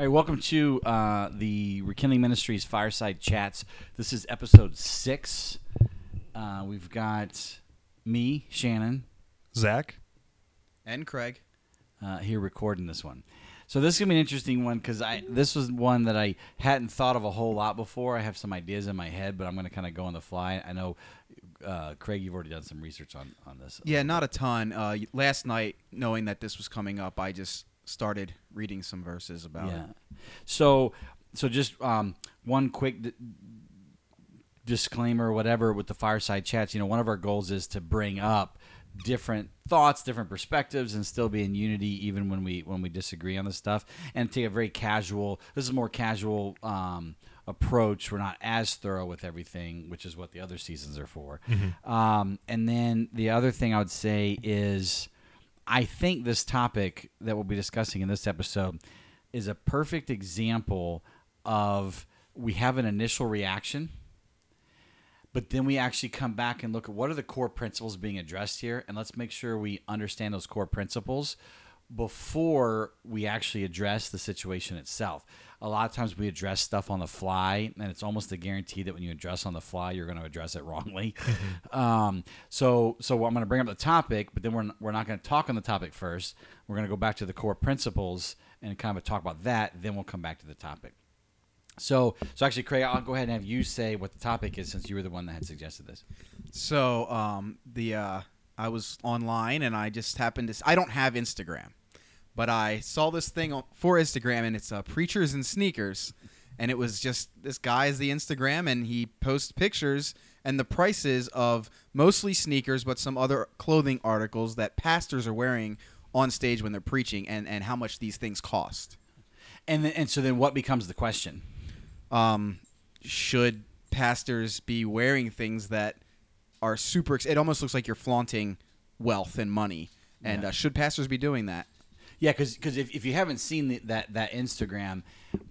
All right, welcome to uh, the Rekindling Ministries Fireside Chats. This is episode six. Uh, we've got me, Shannon, Zach. And Craig. uh, here recording this one. So this is gonna be an interesting one because I this was one that I hadn't thought of a whole lot before. I have some ideas in my head, but I'm gonna kind of go on the fly. I know, uh, Craig, you've already done some research on on this. Yeah, not a ton. Uh, last night, knowing that this was coming up, I just started reading some verses about Yeah. it. So, so just um, one quick d- disclaimer, or whatever, with the fireside chats. You know, one of our goals is to bring up different thoughts, different perspectives, and still be in unity, even when we when we disagree on this stuff, and take a very casual. This is a more casual. Um, approach we're not as thorough with everything which is what the other seasons are for um, and then the other thing i would say is I think this topic that we'll be discussing in this episode is a perfect example of we have an initial reaction, but then we actually come back and look at what are the core principles being addressed here, and let's make sure we understand those core principles before we actually address the situation itself. A lot of times we address stuff on the fly, and it's almost a guarantee that when you address on the fly, you're going to address it wrongly. um, so, so I'm going to bring up the topic, but then we're, we're not going to talk on the topic first. We're going to go back to the core principles and kind of talk about that. Then we'll come back to the topic. So, so actually, Craig, I'll go ahead and have you say what the topic is since you were the one that had suggested this. So, um, the uh, I was online and I just happened to. I don't have Instagram, but I saw this thing on, for Instagram and it's uh, preachers and sneakers, and it was just this guy is the Instagram and he posts pictures and the prices of mostly sneakers, but some other clothing articles that pastors are wearing on stage when they're preaching, and and how much these things cost. And then, and so then, what becomes the question? um, should pastors be wearing things that are super? It almost looks like you're flaunting wealth and money. And Yeah. uh, should pastors be doing that? Yeah, because if, if you haven't seen the, that that Instagram,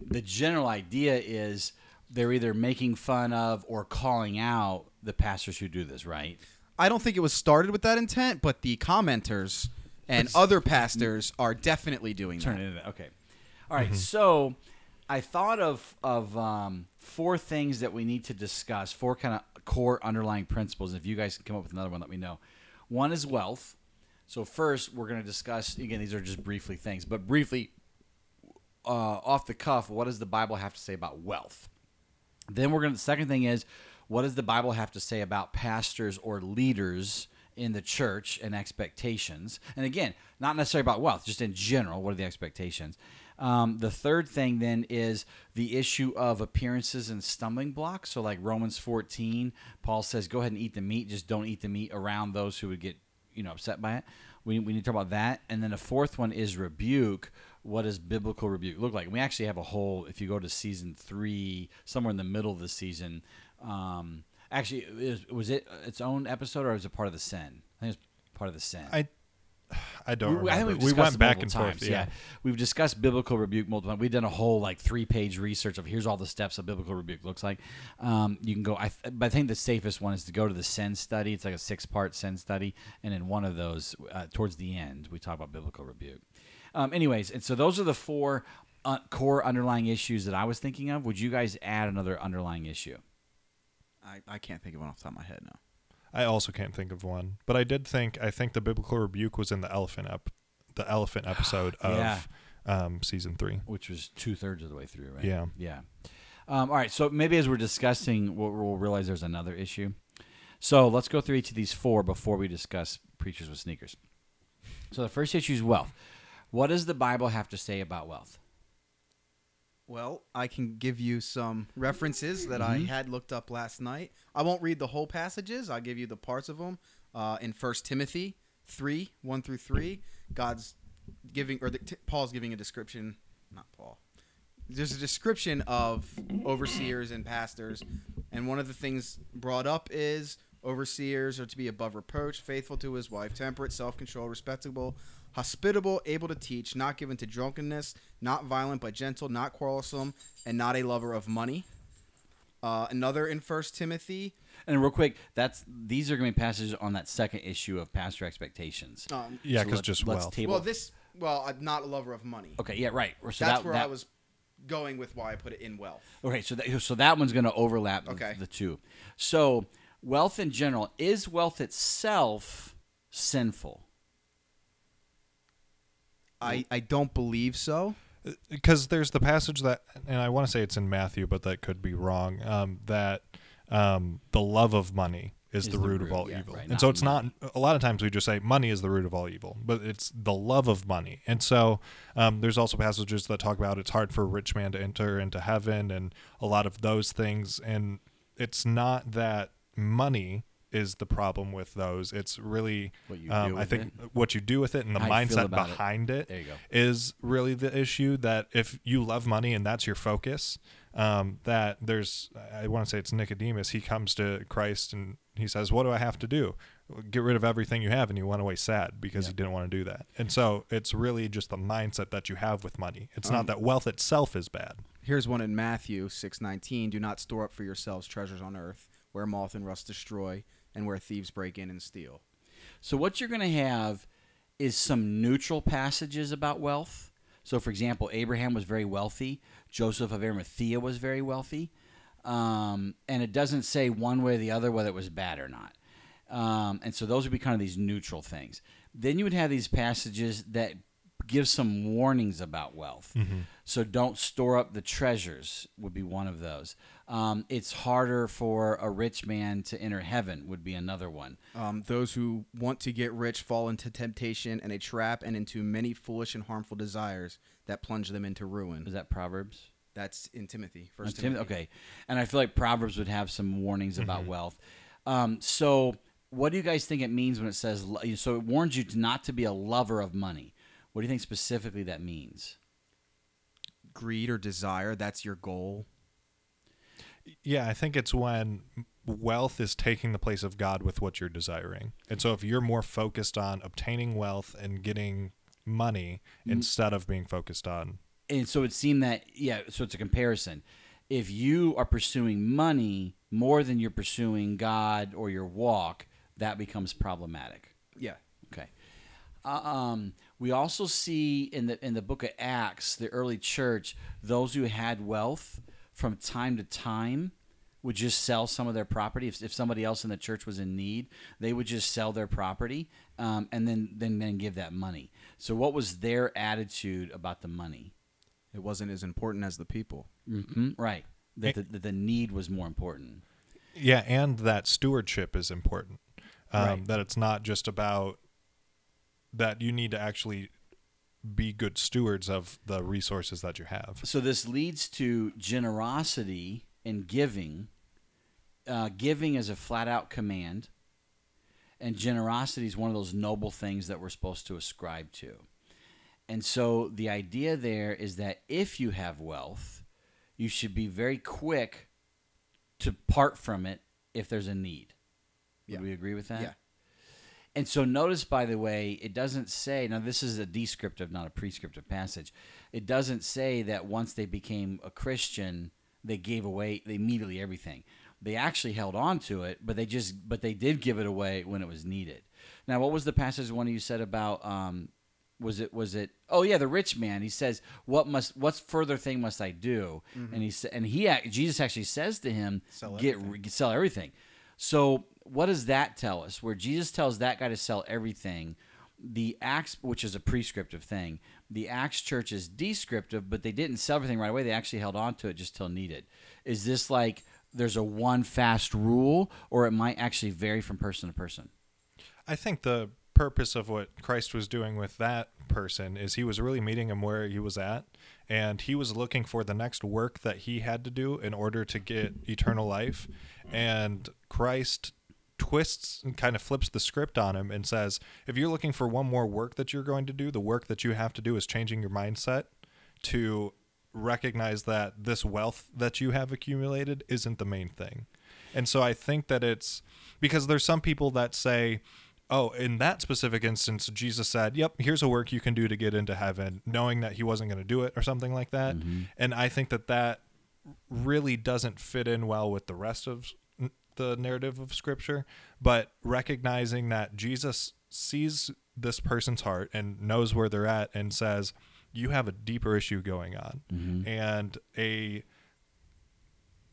the general idea is they're either making fun of or calling out the pastors who do this, right? I don't think it was started with that intent, but the commenters and Let's- other pastors are definitely doing Turn that. it into that. Okay. All right, So I thought of of um, four things that we need to discuss, four kind of core underlying principles. If you guys can come up with another one, let me know. One is wealth. So first, we're going to discuss again. These are just briefly things, but briefly, uh, off the cuff, what does the Bible have to say about wealth? Then we're going to. The second thing is, what does the Bible have to say about pastors or leaders in the church and expectations? And again, not necessarily about wealth, just in general. What are the expectations? Um, the third thing then is the issue of appearances and stumbling blocks. So, like Romans 14, Paul says, "Go ahead and eat the meat. Just don't eat the meat around those who would get you know upset by it." We, we need to talk about that. And then the fourth one is rebuke. What does biblical rebuke look like? And We actually have a whole. If you go to season three, somewhere in the middle of the season, um, actually, was, was it its own episode or was it part of the sin? I think it was part of the sin. I I don't We- I think we've We discussed went back and multiple forth. times, Yeah. we've discussed biblical rebuke multiple times. We've done a whole like three page research of here's all the steps a biblical rebuke looks like. Um, you can go. I, th- but I think the safest one is to go to the sin study. It's like a six part sin study, and in one of those, uh, towards the end, we talk about biblical rebuke. Um, anyways, and so those are the four uh, core underlying issues that I was thinking of. Would you guys add another underlying issue? I, I can't think of one off the top of my head now. I also can't think of one, but I did think I think the biblical rebuke was in the elephant up, the elephant episode of Yeah. um, season three. Which was two thirds of the way through, right? Yeah. Yeah. Um, all right. So maybe as we're discussing, we'll, we'll realize there's another issue. So let's go through each of these four before we discuss preachers with sneakers. So the first issue is wealth. What does the Bible have to say about wealth? Well, I can give you some references that I had looked up last night. I won't read the whole passages. I'll give you the parts of them. Uh, in First Timothy three one through three, God's giving or the, t- Paul's giving a description. Not Paul. There's a description of overseers and pastors, and one of the things brought up is overseers are to be above reproach, faithful to his wife, temperate, self-controlled, respectable, hospitable, able to teach, not given to drunkenness, not violent but gentle, not quarrelsome, and not a lover of money. Uh, another in First Timothy. And real quick, that's these are going to be passages on that second issue of pastor expectations. Um, Yeah, because let's- just let's wealth. table. well, this well, I'm not a lover of money. okay, yeah, right. So That's that, where that- I was going with why I put it in wealth. Okay, so that, so that one's going to overlap the- Okay. the two. So wealth in general is wealth itself sinful? I, I don't believe so. because there's the passage that, and I want to say it's in Matthew, but that could be wrong. Um, that um, the love of money is, Is the, the root, of all yeah, evil, right, and so it's money. not. A lot of times we just say money is the root of all evil, but it's the love of money. And so um, there's also passages that talk about it's hard for a rich man to enter into heaven, and a lot of those things. And it's not that money is the problem with those. It's really, um, I think, what you do with it and the feel mindset it. behind it go. is really the issue that if you love money and that's your focus um, that there's i want to say it's nicodemus he comes to christ and he says what do i have to do get rid of everything you have and he went away sad because he didn't want to do that and so it's really just the mindset that you have with money it's Um, not that wealth itself is bad Here's one in Matthew 6:19. Do not store up for yourselves treasures on earth, where moth and rust destroy, and where thieves break in and steal. So what you're going to have is some neutral passages about wealth. So, for example, Abraham was very wealthy. Joseph of Arimathea was very wealthy, um, and it doesn't say one way or the other whether it was bad or not. Um, and so those would be kind of these neutral things. Then you would have these passages that give some warnings about wealth. So don't store up the treasures would be one of those. Um, it's harder for a rich man to enter heaven would be another one. Um, those who want to get rich fall into temptation and a trap and into many foolish and harmful desires that plunge them into ruin. Is that Proverbs? That's in Timothy. First Tim- Timothy. okay, and I feel like Proverbs would have some warnings about wealth. Um, so, what do you guys think it means when it says? So it warns you to not to be a lover of money. What do you think specifically that means? Greed or desire, that's your goal. yeah i think it's when wealth is taking the place of god with what you're desiring and so if you're more focused on obtaining wealth and getting money instead of being focused on And so it seemed that yeah. So it's a comparison. If you are pursuing money more than you're pursuing God or your walk, that becomes problematic. Yeah. Okay. Uh, um, we also see in the in the book of Acts, the early church, those who had wealth from time to time would just sell some of their property. If, if somebody else in the church was in need, they would just sell their property um, and then, then then give that money. So what was their attitude about the money? It wasn't as important as the people. hmm Right. That the, that the need was more important. Yeah, and that stewardship is important. Um, Right. That it's not just about that you need to actually be good stewards of the resources that you have. So this leads to generosity and giving. Uh, giving is a flat out command, and generosity is one of those noble things that we're supposed to ascribe to. And so the idea there is that if you have wealth, you should be very quick to part from it if there's a need. Would Yeah. we agree with that? Yeah. And so notice, by the way, it doesn't say, now this is a descriptive, not a prescriptive passage. It doesn't say that once they became a Christian, they gave away immediately everything. They actually held on to it, but they just, but they did give it away when it was needed. Now, what was the passage one of you said about, um, was it, was it, oh yeah, the rich man, he says, what must, what's further thing must I do? And he said, and he, Jesus actually says to him, Sell get, everything. sell everything. So what does that tell us? Where Jesus tells that guy to sell everything, the Acts, which is a prescriptive thing, the Acts church is descriptive, but they didn't sell everything right away. They actually held on to it just till needed. Is this like there's a one fast rule, or it might actually vary from person to person? I think the purpose of what Christ was doing with that person is he was really meeting him where he was at and he was looking for the next work that he had to do in order to get eternal life and Christ twists and kind of flips the script on him and says if you're looking for one more work that you're going to do the work that you have to do is changing your mindset to recognize that this wealth that you have accumulated isn't the main thing. And so I think that it's because there's some people that say, oh, in that specific instance, Jesus said, yep, here's a work you can do to get into heaven, knowing that he wasn't going to do it or something like that. Mm-hmm. And I think that that really doesn't fit in well with the rest of the narrative of scripture, but recognizing that Jesus sees this person's heart and knows where they're at and says, you have a deeper issue going on Mhm. and a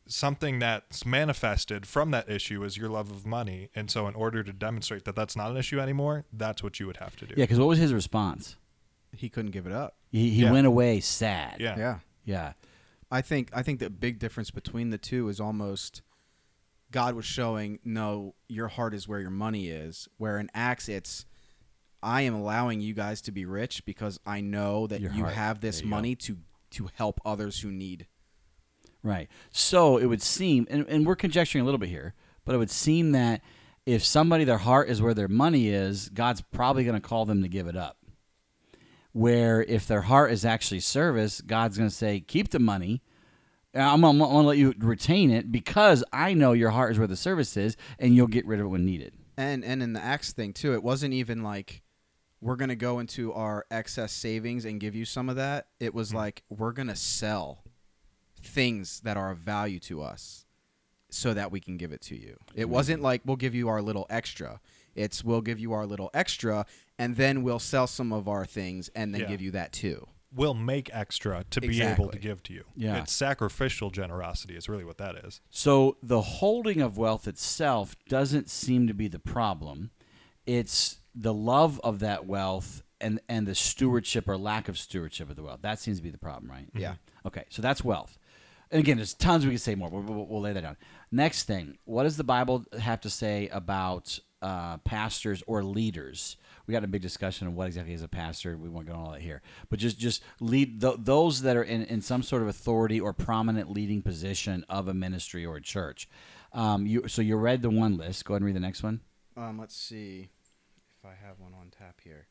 something that's manifested from that issue is your love of money and so in order to demonstrate that that's not an issue anymore that's what you would have to do Yeah, because what was his response? He couldn't give it up. He, he Yeah. went away sad. yeah Yeah. Yeah. I think I think the big difference between the two is almost God was showing no, your heart is where your money is. Where in Acts it's I am allowing you guys to be rich because I know that Your you heart. have this There you money to to help others who need. Right. So it would seem, and, and we're conjecturing a little bit here, but it would seem that if somebody, their heart is where their money is, God's probably going to call them to give it up. Where if their heart is actually service, God's going to say, keep the money. I'm, I'm going to let you retain it because I know your heart is where the service is, and you'll get rid of it when needed. And and in the Acts thing too, it wasn't even like we're gonna go into our excess savings and give you some of that. It was mm-hmm. like we're gonna sell things that are of value to us so that we can give it to you. It mm-hmm. wasn't like we'll give you our little extra. It's we'll give you our little extra and then we'll sell some of our things and then Yeah. give you that too. Will make extra to be able to give to you Yeah. it's sacrificial generosity is really what that is So the holding of wealth itself doesn't seem to be the problem. It's the love of that wealth and and the stewardship or lack of stewardship of the wealth. That seems to be the problem, right? Yeah. Okay, so that's wealth. And again, there's tons we can say more. But we'll, we'll lay that down. Next thing, what does the Bible have to say about uh, pastors or leaders? We got a big discussion of what exactly is a pastor. We won't go on all that here, but just just lead th- those that are in, in some sort of authority or prominent leading position of a ministry or a church. Um, you so you read the one list. Go ahead and read the next one. Um, let's see if I have one on tap here.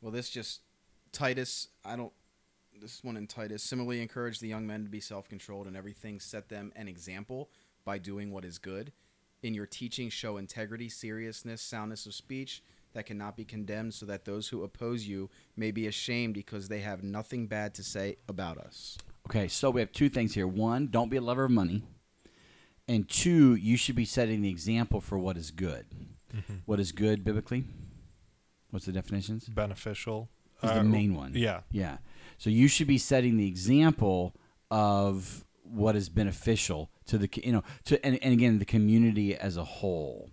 Well, this just Titus. I don't. This one in Titus. Similarly, encourage the young men to be self-controlled in everything. Set them an example by doing what is good. In your teaching, show integrity, seriousness, soundness of speech that cannot be condemned, so that those who oppose you may be ashamed because they have nothing bad to say about us. Okay, so we have two things here. One, don't be a lover of money. And two, you should be setting the example for what is good. What is good biblically? What's the definitions? beneficial Is the Uh, main one. yeah Yeah. So you should be setting the example of what is beneficial to the you know to and, and again the community as a whole.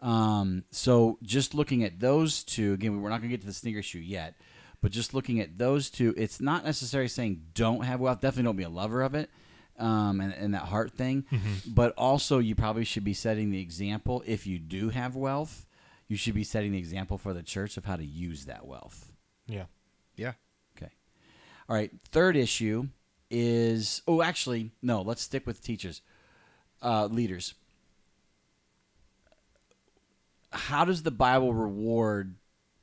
Um, so just looking at those two again, we're not going to get to the sneaker shoe yet, but just looking at those two, it's not necessarily saying don't have wealth. Definitely don't be a lover of it. Um, and, and that heart thing, but also you probably should be setting the example. If you do have wealth, you should be setting the example for the church of how to use that wealth. yeah Yeah. Okay. All right. Third issue is oh, actually, no. Let's stick with teachers, uh, leaders. How does the Bible reward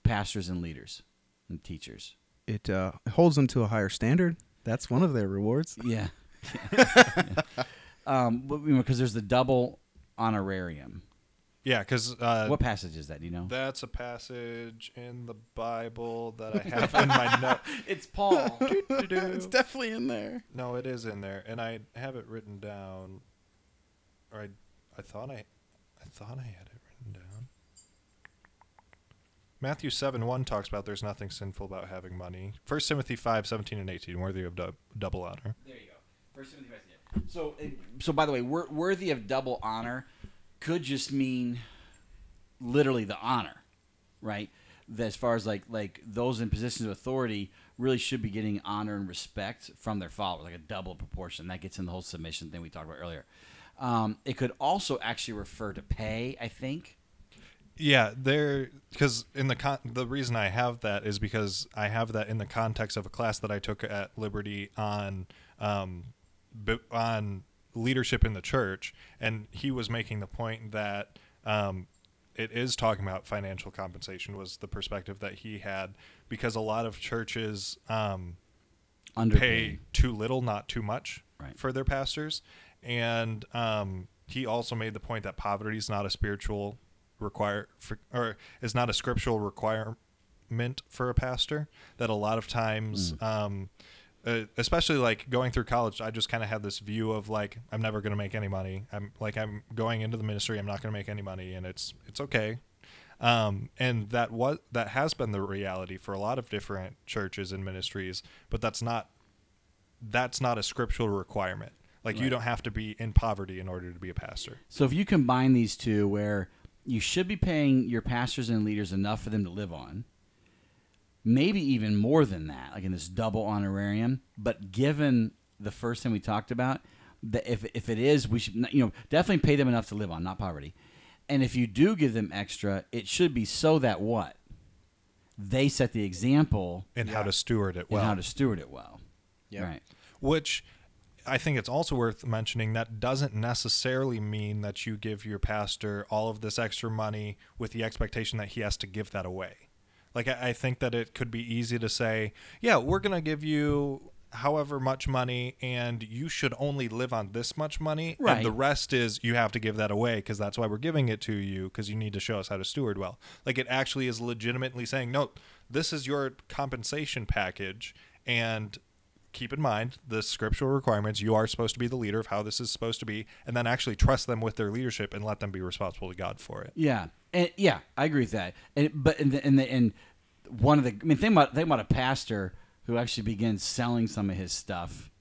pastors and leaders and teachers? It uh, holds them to a higher standard. That's one of their rewards. Yeah. um, because there's the double honorarium. yeah because uh, what passage is that? Do you know? that's a passage in the bible that i have in my note It's Paul. it's definitely in there. no it is in there and i have it written down or i i thought i i thought i had it written down Matthew 7 1 talks about there's nothing sinful about having money. 1 Timothy 5 17 and 18, worthy of dub- double honor. There you go. First Timothy five, yeah. So, uh, so by the way, wor- worthy of double honor could just mean literally the honor, right? That as far as like like those in positions of authority really should be getting honor and respect from their followers, like a double proportion. That gets in the whole submission thing we talked about earlier. Um, it could also actually refer to pay. I think. Yeah, there because in the con- the reason I have that is because I have that in the context of a class that I took at Liberty on um, bi- on leadership in the church, and he was making the point that um, it is talking about financial compensation was the perspective that he had because a lot of churches um, Underpaid. pay too little, not too much Right. for their pastors. And um, he also made the point that poverty is not a spiritual require for, or is not a scriptural requirement for a pastor. That a lot of times, um, uh, especially like going through college, I just kind of had this view of like I'm never going to make any money. I'm like I'm going into the ministry, I'm not going to make any money, and it's it's okay. Um, and that was that has been the reality for a lot of different churches and ministries, but that's not that's not a scriptural requirement. Like you don't have to be in poverty in order to be a pastor. So if you combine these two, where you should be paying your pastors and leaders enough for them to live on, maybe even more than that, like in this double honorarium. But given the first thing we talked about, that if if it is, we should you know definitely pay them enough to live on, not poverty. And if you do give them extra, it should be so that what they set the example and how to steward it well. and how to steward it well. Yep. Right. Which I think it's also worth mentioning that doesn't necessarily mean that you give your pastor all of this extra money with the expectation that he has to give that away. Like, I, I think that it could be easy to say, yeah, we're going to give you however much money and you should only live on this much money Right. and the rest is you have to give that away because that's why we're giving it to you because you need to show us how to steward well like it actually is legitimately saying no this is your compensation package and keep in mind the scriptural requirements. You are supposed to be the leader of how this is supposed to be, and then actually trust them with their leadership and let them be responsible to God for it. Yeah, and yeah, I agree with that. And but and the, and, the, and one of the I mean, think about think about a pastor who actually begins selling some of his stuff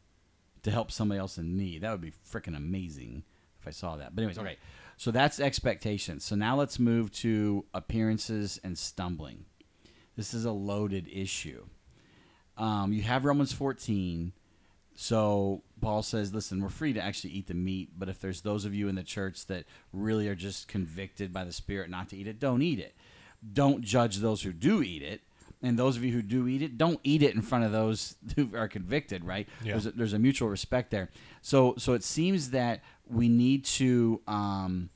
to help somebody else in need. That would be freaking amazing if I saw that. But anyways, okay. So that's expectations. So now let's move to appearances and stumbling. This is a loaded issue. Um, you have Romans 14. So Paul says, listen, we're free to actually eat the meat, but if there's those of you in the church that really are just convicted by the Spirit not to eat it, don't eat it. Don't judge those who do eat it. And those of you who do eat it, don't eat it in front of those who are convicted, right? Yeah. There's, a, there's a mutual respect there. So, so it seems that we need to um,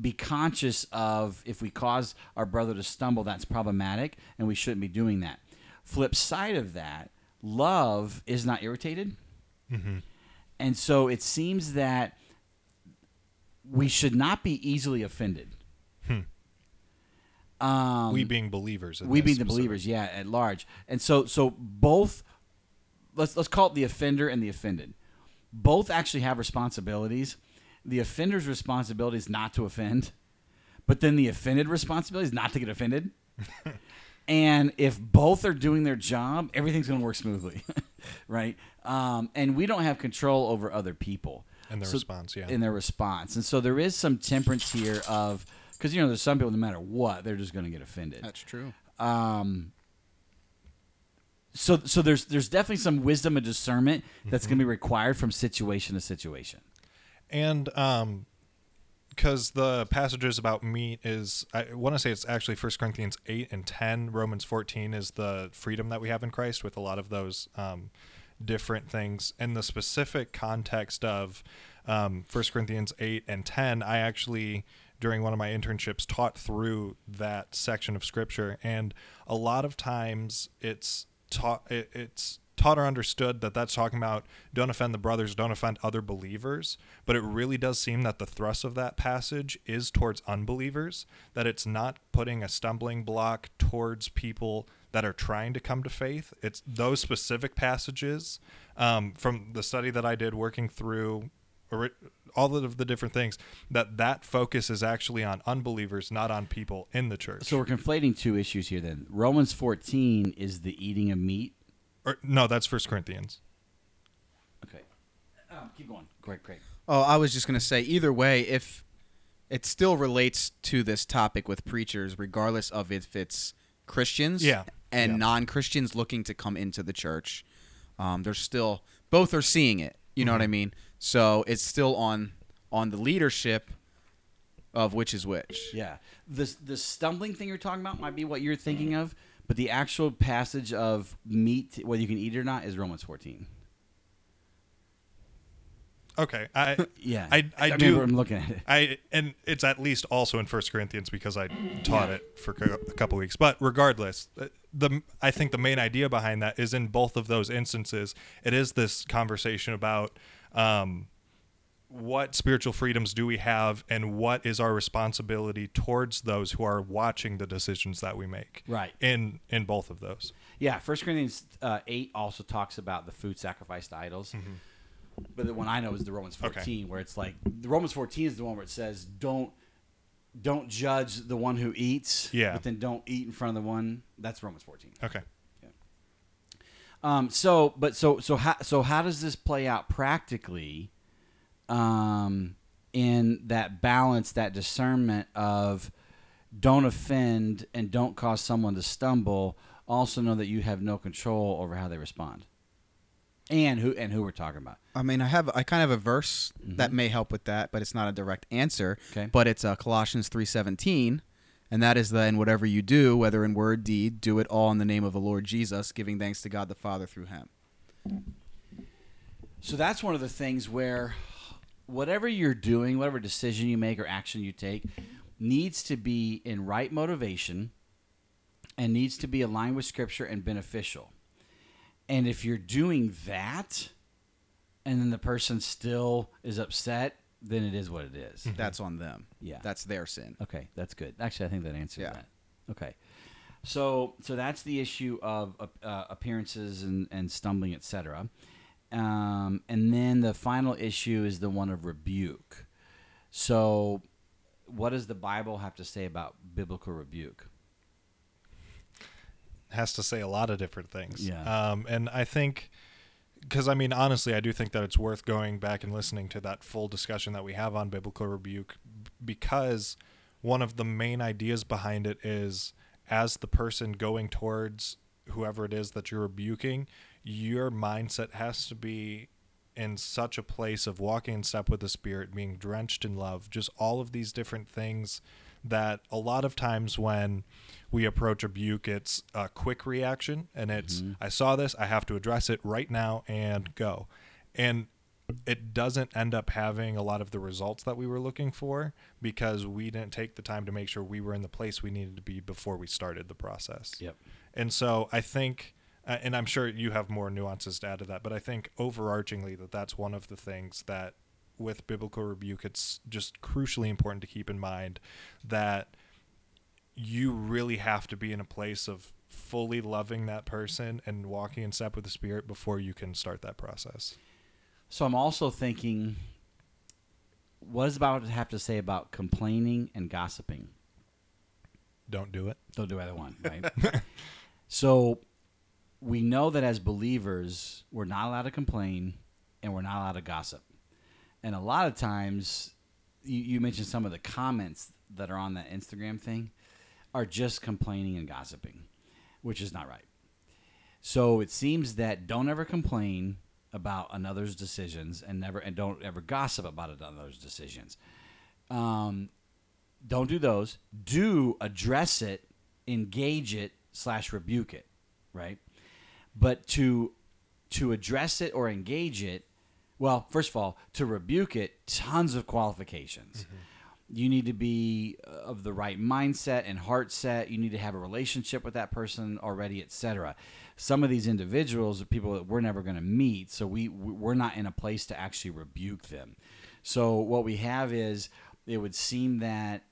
be conscious of if we cause our brother to stumble, that's problematic, and we shouldn't be doing that. Flip side of that, love is not irritated. Mm-hmm. And so it seems that we should not be easily offended. Hmm. Um, we being believers. we being the believers, yeah, at large. And so, so both, let's let's call it the offender and the offended. Both actually have responsibilities. The offender's responsibility is not to offend, but then the offended responsibility is not to get offended. and if both are doing their job, everything's going to work smoothly, right? Um, and we don't have control over other people And their So- response, yeah. in their response. And so there is some temperance here of because you know there's some people no matter what they're just going to get offended. That's true. Um, so so there's there's definitely some wisdom and discernment that's going to be required from situation to situation. and um because the passages about meat is i want to say it's actually First corinthians 8 and 10 romans 14 is the freedom that we have in christ with a lot of those um, different things. In the specific context of um, 1 corinthians 8 and 10 i actually during one of my internships taught through that section of scripture. And a lot of times it's taught it, it's taught or understood that that's talking about don't offend the brothers, don't offend other believers. But it really does seem that the thrust of that passage is towards unbelievers, that it's not putting a stumbling block towards people that are trying to come to faith. It's those specific passages um, from the study that I did working through all of the different things that that focus is actually on unbelievers not on people in the church So we're conflating two issues here. Then Romans 14 is the eating of meat. Or, no that's first corinthians Okay, um, keep going. Great, great. Oh, I was just gonna say either way, if it still relates to this topic with preachers, regardless of if it's Christians Yeah. and Yeah. non-Christians looking to come into the church, um, they're still both are seeing it. You know what I mean? So it's still on on the leadership of which is which. Yeah, the the stumbling thing you're talking about might be what you're thinking of, but the actual passage of meat, whether you can eat it or not, is Romans 14. okay i Yeah, I- I mean, do- I'm looking at it. I and it's at least also in First Corinthians because I taught it for a couple weeks. But regardless, uh, the I think the main idea behind that is in both of those instances, it is this conversation about um, what spiritual freedoms do we have and what is our responsibility towards those who are watching the decisions that we make. Right. In in both of those. Yeah, First Corinthians uh, eight also talks about the food sacrificed to idols. But the one I know is the Romans Okay. fourteen, where it's like the Romans fourteen is the one where it says, "Don't don't judge the one who eats. Yeah. But then don't eat in front of the one. That's Romans 14. Okay. Um, so, but so so how so how does this play out practically? Um, in that balance, that discernment of don't offend and don't cause someone to stumble. Also know that you have no control over how they respond, and who and who we're talking about. I mean, I have I kind of have a verse that may help with that, but it's not a direct answer. Okay. But it's uh, Colossians three seventeen, and that is that in whatever you do, whether in word, deed, do it all in the name of the Lord Jesus, giving thanks to God the Father through Him. So that's one of the things where whatever you're doing, whatever decision you make or action you take, needs to be in right motivation and needs to be aligned with Scripture and beneficial. And if you're doing that and then the person still is upset, then it is what it is. That's on them. Yeah. That's their sin. Okay, that's good. Actually, I think that answers Yeah. that. Okay, so so that's the issue of uh, appearances and, and stumbling, etc. Um, and then the final issue is the one of rebuke. So, what does the Bible have to say about biblical rebuke? has to say a lot of different things. Yeah. Um, and I think, because I mean, honestly, I do think that it's worth going back and listening to that full discussion that we have on biblical rebuke, because one of the main ideas behind it is as the person going towards whoever it is that you're rebuking, your mindset has to be in such a place of walking in step with the Spirit, being drenched in love, just all of these different things that a lot of times when we approach rebuke, it's a quick reaction and it's, mm-hmm. I saw this, I have to address it right now and go. And it doesn't end up having a lot of the results that we were looking for because we didn't take the time to make sure we were in the place we needed to be before we started the process. Yep. And so I think, uh, and I'm sure you have more nuances to add to that, but I think overarchingly that that's one of the things that with biblical rebuke, it's just crucially important to keep in mind that you really have to be in a place of fully loving that person and walking in step with the spirit before you can start that process. So I'm also thinking, what does Bible have to say about complaining and gossiping? Don't do it. Don't do either one, right? so we know that as believers, we're not allowed to complain and we're not allowed to gossip. And a lot of times, you, you mentioned some of the comments that are on that Instagram thing are just complaining and gossiping, which is not right. So it seems that don't ever complain about another's decisions and never and don't ever gossip about another's decisions. Um, don't do those. Do address it, engage it slash rebuke it, right? But to to address it or engage it, well, first of all, to rebuke it, tons of qualifications. You need to be uh, of the right mindset and heart set. You need to have a relationship with that person already, etc. Some of these individuals are people that we're never going to meet, so we we're not in a place to actually rebuke them. So what we have is it would seem that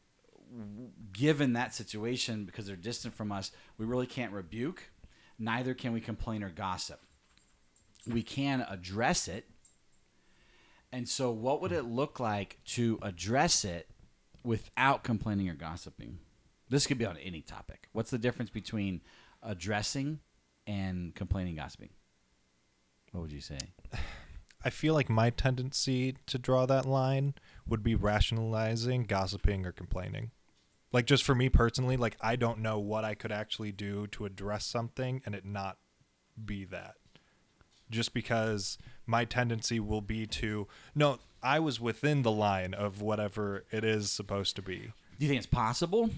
given that situation because they're distant from us, we really can't rebuke. Neither can we complain or gossip. We can address it. And so, what would it look like to address it without complaining or gossiping? This could be on any topic. What's the difference between addressing and complaining, gossiping? What would you say? I feel like my tendency to draw that line would be rationalizing, gossiping, or complaining. Like, just for me personally, like, I don't know what I could actually do to address something and it not be that. Just because my tendency will be to, no, I was within the line of whatever it is supposed to be. Do you think it's possible?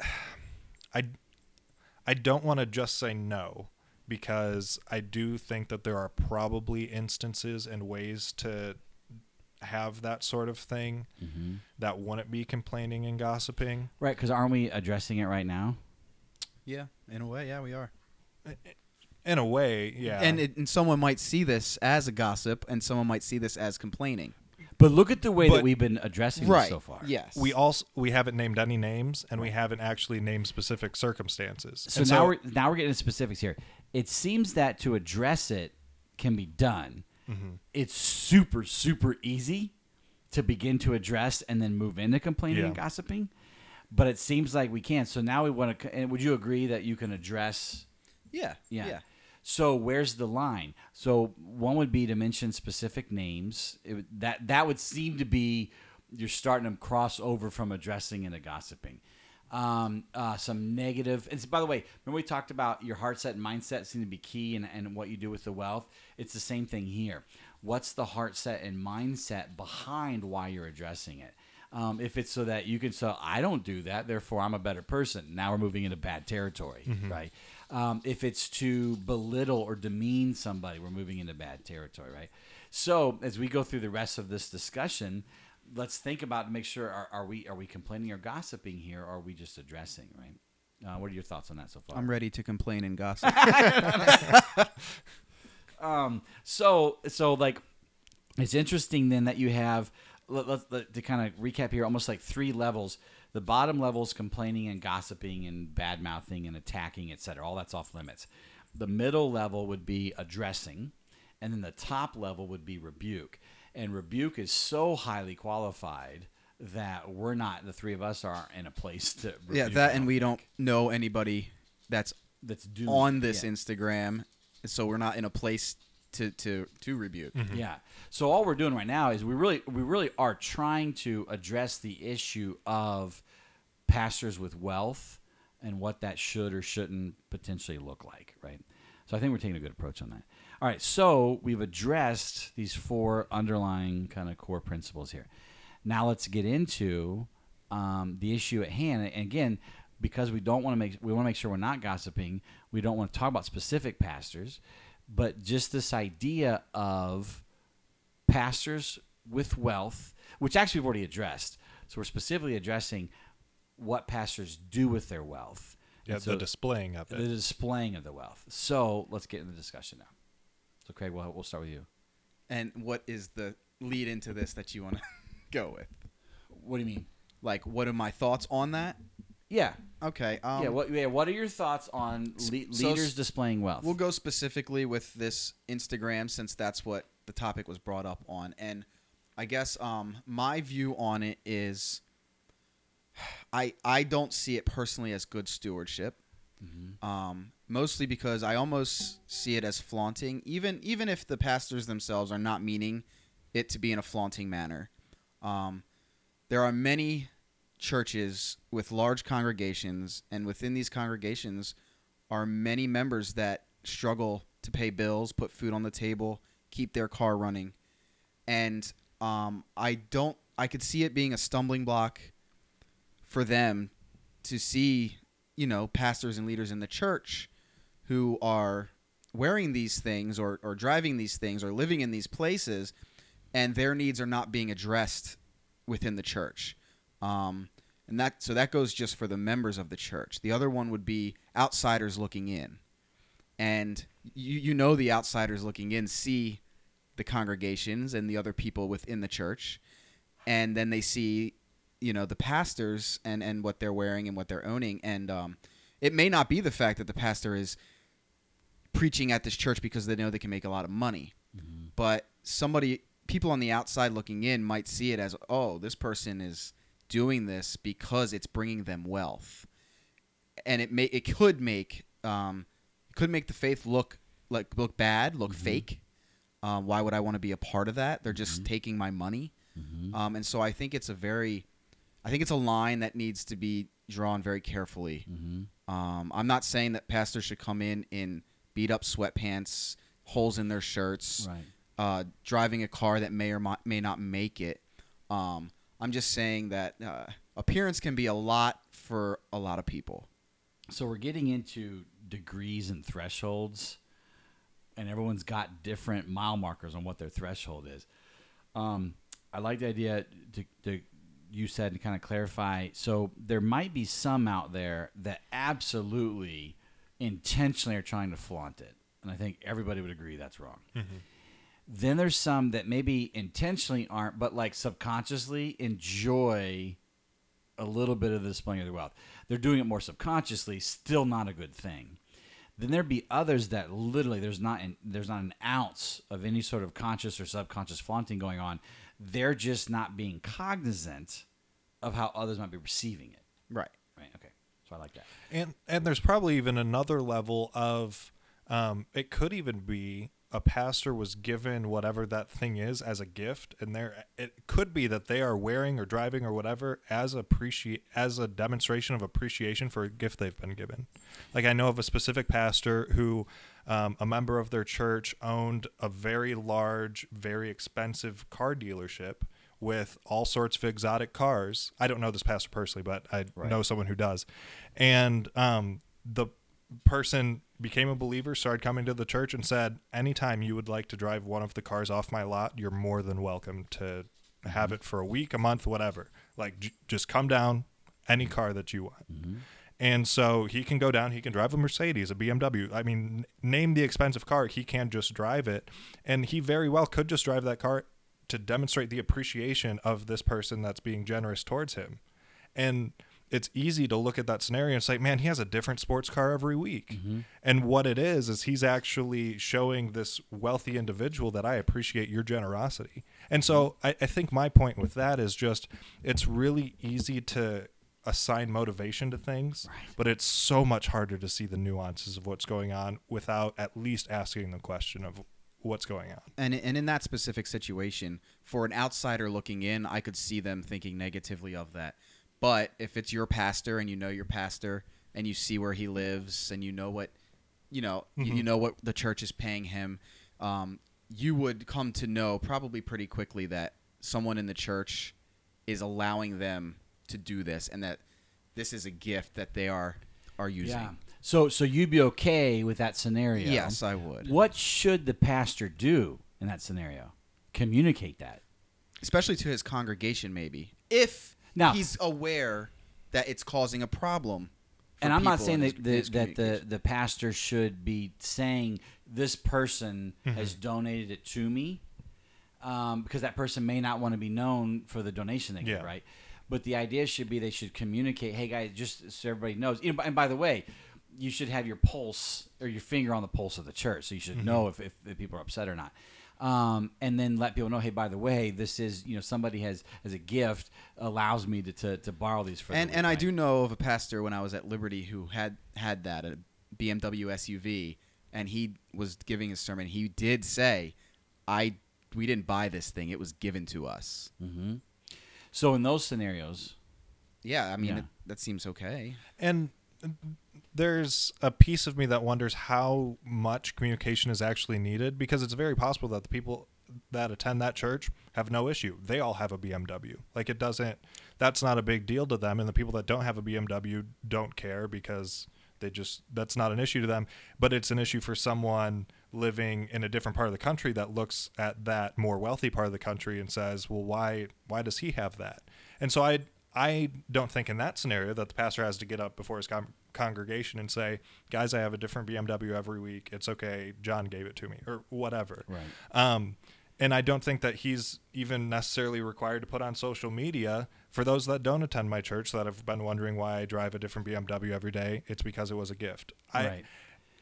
I I don't want to just say no because I do think that there are probably instances and ways to have that sort of thing mm-hmm. that wouldn't be complaining and gossiping. Right, because aren't we addressing it right now? Yeah, in a way, yeah, we are. In a way, yeah. And, it, and someone might see this as a gossip, and someone might see this as complaining. But look at the way that we've been addressing Right. this so far. Yes. we also we haven't named any names and we haven't actually named specific circumstances. So And now we're now we're getting into specifics here. It seems that to address it can be done. Mm-hmm. It's super super easy to begin to address and then move into complaining and gossiping. But it seems like we can't. So now we want to. And would you agree that you can address Yeah. yeah. Yeah. So where's the line? So one would be to mention specific names. It, that that would seem to be you're starting to cross over from addressing into gossiping. Um, uh, some negative. And so, by the way, remember we talked about your heart set and mindset seem to be key and, and what you do with the wealth. It's the same thing here. What's the heart set and mindset behind why you're addressing it? Um, if it's so that you can say, I don't do that, therefore I'm a better person. Now we're moving into bad territory, right? Um, if it's to belittle or demean somebody, we're moving into bad territory, right? So as we go through the rest of this discussion, let's think about to make sure are, are we are we complaining or gossiping here, or are we just addressing, right? Uh, what are your thoughts on that so far? I'm ready to complain and gossip. Um, so so like it's interesting then that you have let, let, let- to kind of recap here almost like three levels the bottom level is complaining and gossiping and bad mouthing and attacking etc all that's off limits the middle level would be addressing and then the top level would be rebuke and rebuke is so highly qualified that we're not the three of us are in a place to yeah, that and we think, don't know anybody that's that's doing on this yeah. Instagram, so we're not in a place to to to rebuke. Mm-hmm. Yeah. So all we're doing right now is we really we really are trying to address the issue of pastors with wealth and what that should or shouldn't potentially look like, right? So I think we're taking a good approach on that. All right, so we've addressed these four underlying kind of core principles here. Now let's get into um, the issue at hand. And again, because we don't want to make we want to make sure we're not gossiping. We don't want to talk about specific pastors, but just this idea of pastors with wealth, which actually we've already addressed. So we're specifically addressing what pastors do with their wealth. Yeah, so the displaying of the displaying of the wealth. So let's get into the discussion now. So Craig, we'll, we'll start with you. And what is the lead into this that you want to go with? What do you mean? Like, what are my thoughts on that? Yeah, Okay. Um, yeah. What yeah, What are your thoughts on le- so leaders displaying wealth? We'll go specifically with this Instagram since that's what the topic was brought up on. And I guess um, my view on it is I I don't see it personally as good stewardship. Um, mostly because I almost see it as flaunting, even even if the pastors themselves are not meaning it to be in a flaunting manner. Um, there are many churches with large congregations, and within these congregations are many members that struggle to pay bills, put food on the table, keep their car running, and um, I don't. I could see it being a stumbling block for them to see, you know, pastors and leaders in the church who are wearing these things or, or driving these things or living in these places and their needs are not being addressed within the church. Um, and that so that goes just for the members of the church. The other one would be outsiders looking in. And you you know the outsiders looking in see the congregations and the other people within the church and then they see you know the pastors and and what they're wearing and what they're owning and um, it may not be the fact that the pastor is preaching at this church because they know they can make a lot of money. But somebody people on the outside looking in might see it as oh this person is doing this because it's bringing them wealth. And it may it could make um, it could make the faith look like look bad look fake. Um, why would i want to be a part of that? They're just taking my money. Um, and so I think it's a very, I think it's a line that needs to be drawn very carefully. Um, I'm not saying that pastors should come in in beat up sweatpants, holes in their shirts, Right. uh, driving a car that may or may not make it. Um, I'm just saying that uh, appearance can be a lot for a lot of people. So we're getting into degrees and thresholds, and everyone's got different mile markers on what their threshold is. Um, I like the idea to, to you said to kind of clarify. So there might be some out there that absolutely intentionally are trying to flaunt it, and I think everybody would agree that's wrong. Mm-hmm. Then there's some that maybe intentionally aren't, but like subconsciously enjoy a little bit of the displaying of their wealth. They're doing it more subconsciously, still not a good thing. Then there'd be others that literally there's not an, there's not an ounce of any sort of conscious or subconscious flaunting going on. They're just not being cognizant of how others might be receiving it. Right. Right. Okay. So I like that. And and there's probably even another level of um, it could even be a pastor was given whatever that thing is as a gift, and there it could be that they are wearing or driving or whatever as appreciate as a demonstration of appreciation for a gift they've been given. Like I know of a specific pastor who. Um, a member of their church owned a very large, very expensive car dealership with all sorts of exotic cars. I don't know this pastor personally, but I Right. know someone who does. And um, the person became a believer, started coming to the church, and said, Anytime you would like to drive one of the cars off my lot, you're more than welcome to have it for a week, a month, whatever. Like, j- just come down, any car that you want. And so he can go down, he can drive a Mercedes, a BMW. I mean, name the expensive car, he can just drive it. And he very well could just drive that car to demonstrate the appreciation of this person that's being generous towards him. And it's easy to look at that scenario and say, man, he has a different sports car every week. Mm-hmm. And what it is, is he's actually showing this wealthy individual that I appreciate your generosity. And so mm-hmm. I, I think my point with that is just it's really easy to assign motivation to things, Right. but it's so much harder to see the nuances of what's going on without at least asking the question of what's going on. And and in that specific situation, for an outsider looking in, I could see them thinking negatively of that. But if it's your pastor and you know your pastor and you see where he lives and you know what you know you- you know what the church is paying him, um, you would come to know probably pretty quickly that someone in the church is allowing them to do this and that this is a gift that they are are using. Yeah. So so you'd be okay with that scenario? Yes, I would. What should the pastor do in that scenario? Communicate that. especially to his congregation maybe if Now- he's aware that it's causing a problem and I'm not saying his- that the, that the, the pastor should be saying this person has donated it to me, um, because that person may not want to be known for the donation they give, Yeah. right? But the idea should be they should communicate, hey guys, just so everybody knows. You know, And by the way, you should have your pulse or your finger on the pulse of the church, so you should know if, if, if people are upset or not. Um, and then let people know, hey, by the way, this is you know somebody has as a gift allows me to, to, to borrow these for and week, and I do know of a pastor when I was at Liberty who had had that a BMW SUV and he was giving his sermon. He did say I we didn't buy this thing. It was given to us. Hmm So in those scenarios, yeah I mean Yeah. It, that seems okay. And there's a piece of me that wonders how much communication is actually needed because it's very possible that the people that attend that church have no issue. They all have a BMW. Like it doesn't that's not a big deal to them and the people that don't have a BMW don't care because they just that's not an issue to them, but it's an issue for someone living in a different part of the country that looks at that more wealthy part of the country and says, "Well, why why does he have that?" And so I I don't think in that scenario that the pastor has to get up before his con- congregation and say, "Guys, I have a different BMW every week. It's okay. John gave it to me," or whatever. Right. Um, and I don't think that he's even necessarily required to put on social media. For those that don't attend my church that have been wondering why I drive a different BMW every day, it's because it was a gift. I, Right.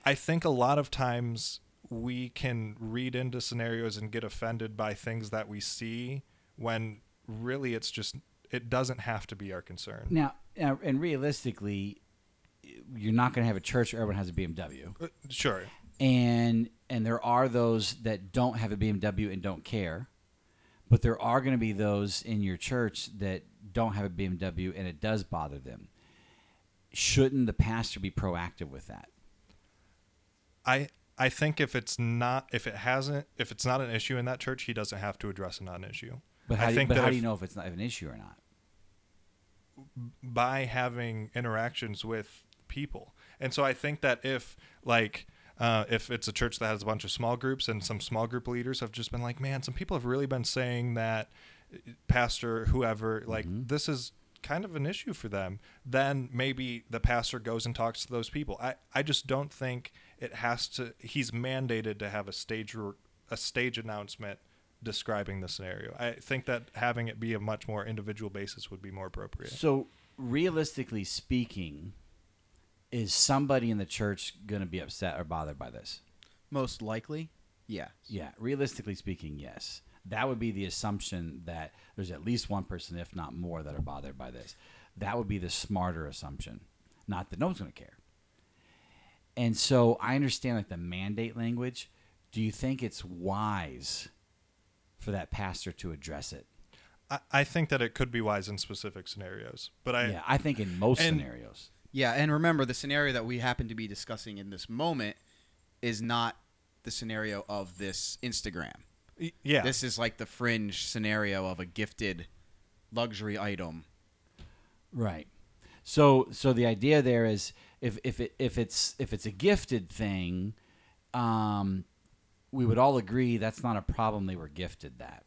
I think a lot of times we can read into scenarios and get offended by things that we see when really it's just it doesn't have to be our concern. Now, now and realistically, you're not going to have a church where everyone has a BMW, Uh, Sure. and and there are those that don't have a BMW and don't care, but there are going to be those in your church that don't have a BMW and it does bother them. Shouldn't the pastor be proactive with that? I I think if it's not if it hasn't if it's not an issue in that church, he doesn't have to address a non-issue. But how, I do, think but how if- do you know if it's not an issue or not? by having interactions with people. And so I think that if like uh, if it's a church that has a bunch of small groups and some small group leaders have just been like, man, some people have really been saying that uh, pastor whoever like this is kind of an issue for them, then maybe the pastor goes and talks to those people. I, I just don't think it has to he's mandated to have a stage re- a stage announcement describing the scenario. I think that having it be a much more individual basis would be more appropriate. So, realistically speaking, is somebody in the church going to be upset or bothered by this? most likely yeah Yeah, realistically speaking, yes. That would be the assumption that there's at least one person, if not more, that are bothered by this. That would be the smarter assumption, not that no one's going to care. And so I understand like the mandate language. Do you think it's wise for that pastor to address it? I, I think that it could be wise in specific scenarios, but I yeah, I think in most and- scenarios. Yeah, and remember the scenario that we happen to be discussing in this moment is not the scenario of this Instagram. y- yeah, This is like the fringe scenario of a gifted luxury item. Right. So so the idea there is if if it if it's if it's a gifted thing, um, we would all agree that's not a problem. They were gifted that.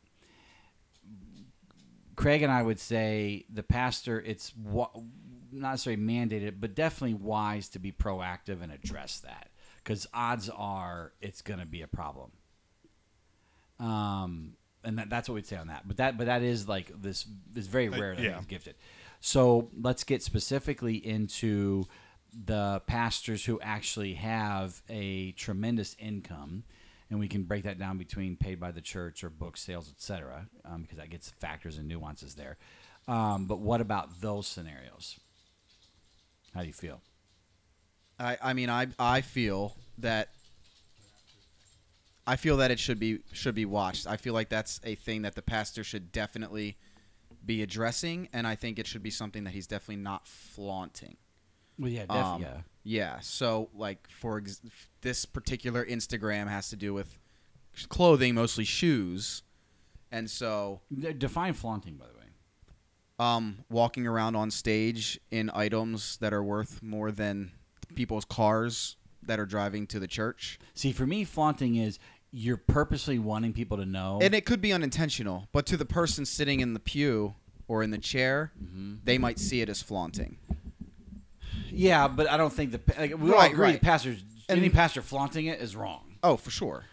Craig and I would say the pastor. It's wa- not necessarily mandated, but definitely wise to be proactive and address that because odds are it's going to be a problem. Um, and that, that's what we'd say on that. But that but that is like this is very rare that yeah. he's gifted. So let's get specifically into the pastors who actually have a tremendous income, and we can break that down between paid by the church or book sales, etc., um, because that gets factors and nuances there. Um, but what about those scenarios? How do you feel? I, I mean, I, I feel that I feel that it should be should be watched. I feel like that's a thing that the pastor should definitely be addressing, and I think it should be something that he's definitely not flaunting. Well, yeah, Um, yeah. Yeah. So, like for ex- this particular Instagram has to do with clothing, mostly shoes, and so De- Define flaunting, by the way. Um, walking around on stage in items that are worth more than people's cars that are driving to the church. See, for me, flaunting is you're purposely wanting people to know. And it could be unintentional, but to the person sitting in the pew or in the chair, Mm-hmm. they might see it as flaunting. yeah, but I don't think the like, we all Right, agree right. pastors And- any pastor flaunting it is wrong. Oh, for sure.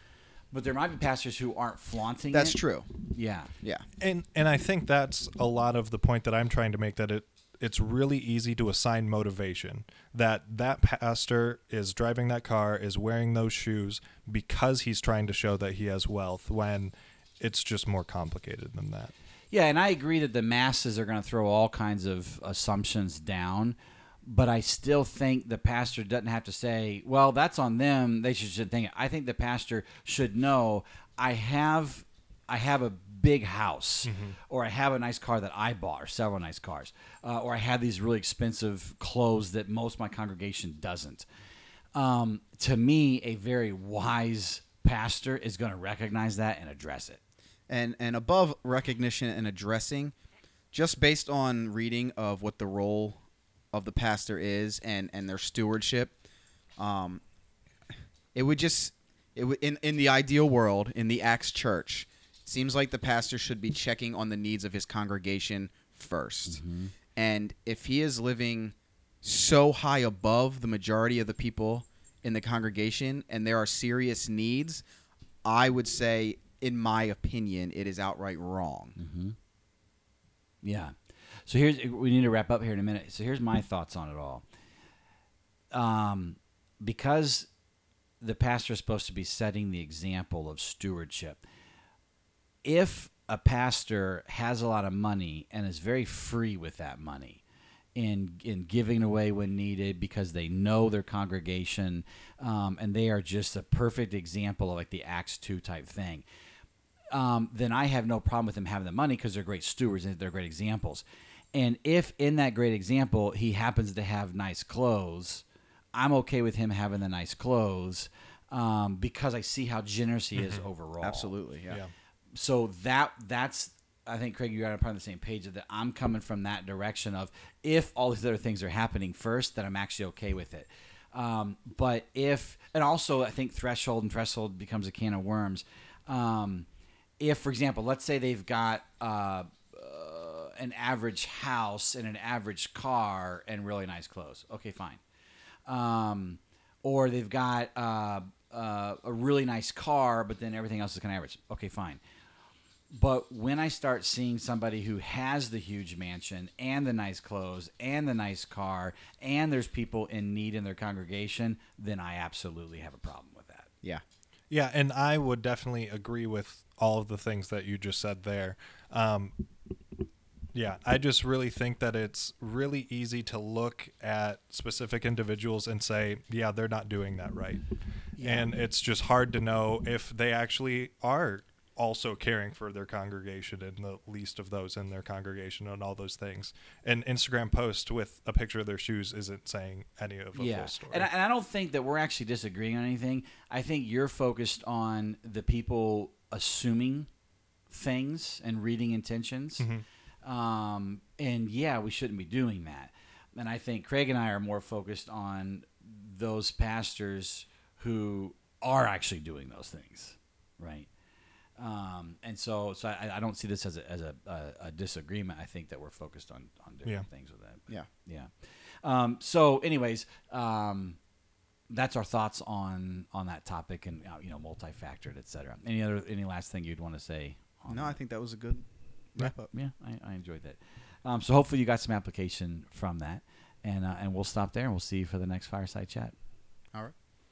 But there might be pastors who aren't flaunting That's it. true. Yeah. Yeah. and and I think that's a lot of the point that I'm trying to make that it it's really easy to assign motivation that that pastor is driving that car is wearing those shoes because he's trying to show that he has wealth when it's just more complicated than that. Yeah, and I agree that the masses are going to throw all kinds of assumptions down, but I still think the pastor doesn't have to say, "Well, that's on them. They should, should think." it." I think the pastor should know, "I have, I have a big house, or I have a nice car that I bought, or several nice cars, uh, or I have these really expensive clothes that most of my congregation doesn't." Um, to me, a very wise pastor is going to recognize that and address it. And and above recognition and addressing, just based on reading of what the role of the pastor is and and their stewardship, um, it would just it would in in the ideal world in the Acts church, it seems like the pastor should be checking on the needs of his congregation 1st and if he is living so high above the majority of the people in the congregation and there are serious needs, I would say, in my opinion, it is outright wrong. Yeah. So here's we need to wrap up here in a minute. So here's my thoughts on it all. Um, because the pastor is supposed to be setting the example of stewardship. If a pastor has a lot of money and is very free with that money in in giving away when needed because they know their congregation um, and they are just a perfect example of like the Acts two type thing um, then I have no problem with them having the money because they're great stewards and they're great examples. And if in that great example he happens to have nice clothes, I'm okay with him having the nice clothes um, because I see how generous he is overall. Absolutely, yeah. Yeah. So that that's I think Craig, you're on probably the same page that I'm coming from that direction of if all these other things are happening first, then I'm actually okay with it. Um, but if and also I think threshold and threshold becomes a can of worms. Um, if, for example, let's say they've got uh, an average house and an average car and really nice clothes, okay, fine. Um, or they've got uh, uh, a really nice car, but then everything else is kind of average, okay, fine. But when I start seeing somebody who has the huge mansion and the nice clothes and the nice car, and there's people in need in their congregation, then I absolutely have a problem with that. Yeah. Yeah, and I would definitely agree with all of the things that you just said there. Um, yeah, I just really think that it's really easy to look at specific individuals and say, yeah, they're not doing that right. And it's just hard to know if they actually are also caring for their congregation and the least of those in their congregation and all those things. An Instagram post with a picture of their shoes isn't saying any of a yeah, full story. and I, and I don't think that we're actually disagreeing on anything. I think you're focused on the people assuming things and reading intentions. Mm-hmm. Um, and yeah, we shouldn't be doing that. And I think Craig and I are more focused on those pastors who are actually doing those things, right? Um, and so, so I, I don't see this as a, as a, a, a disagreement. I think that we're focused on, on different Yeah. things with that. Yeah. Yeah. Um, so, anyways, um, that's our thoughts on on that topic and uh, you know multi-factored, et cetera. Any other any last thing you'd want to say? On No, that? I think that was a good wrap up. yeah, I, I enjoyed that. Um, so hopefully you got some application from that, and uh, and we'll stop there and we'll see you for the next fireside chat. All right.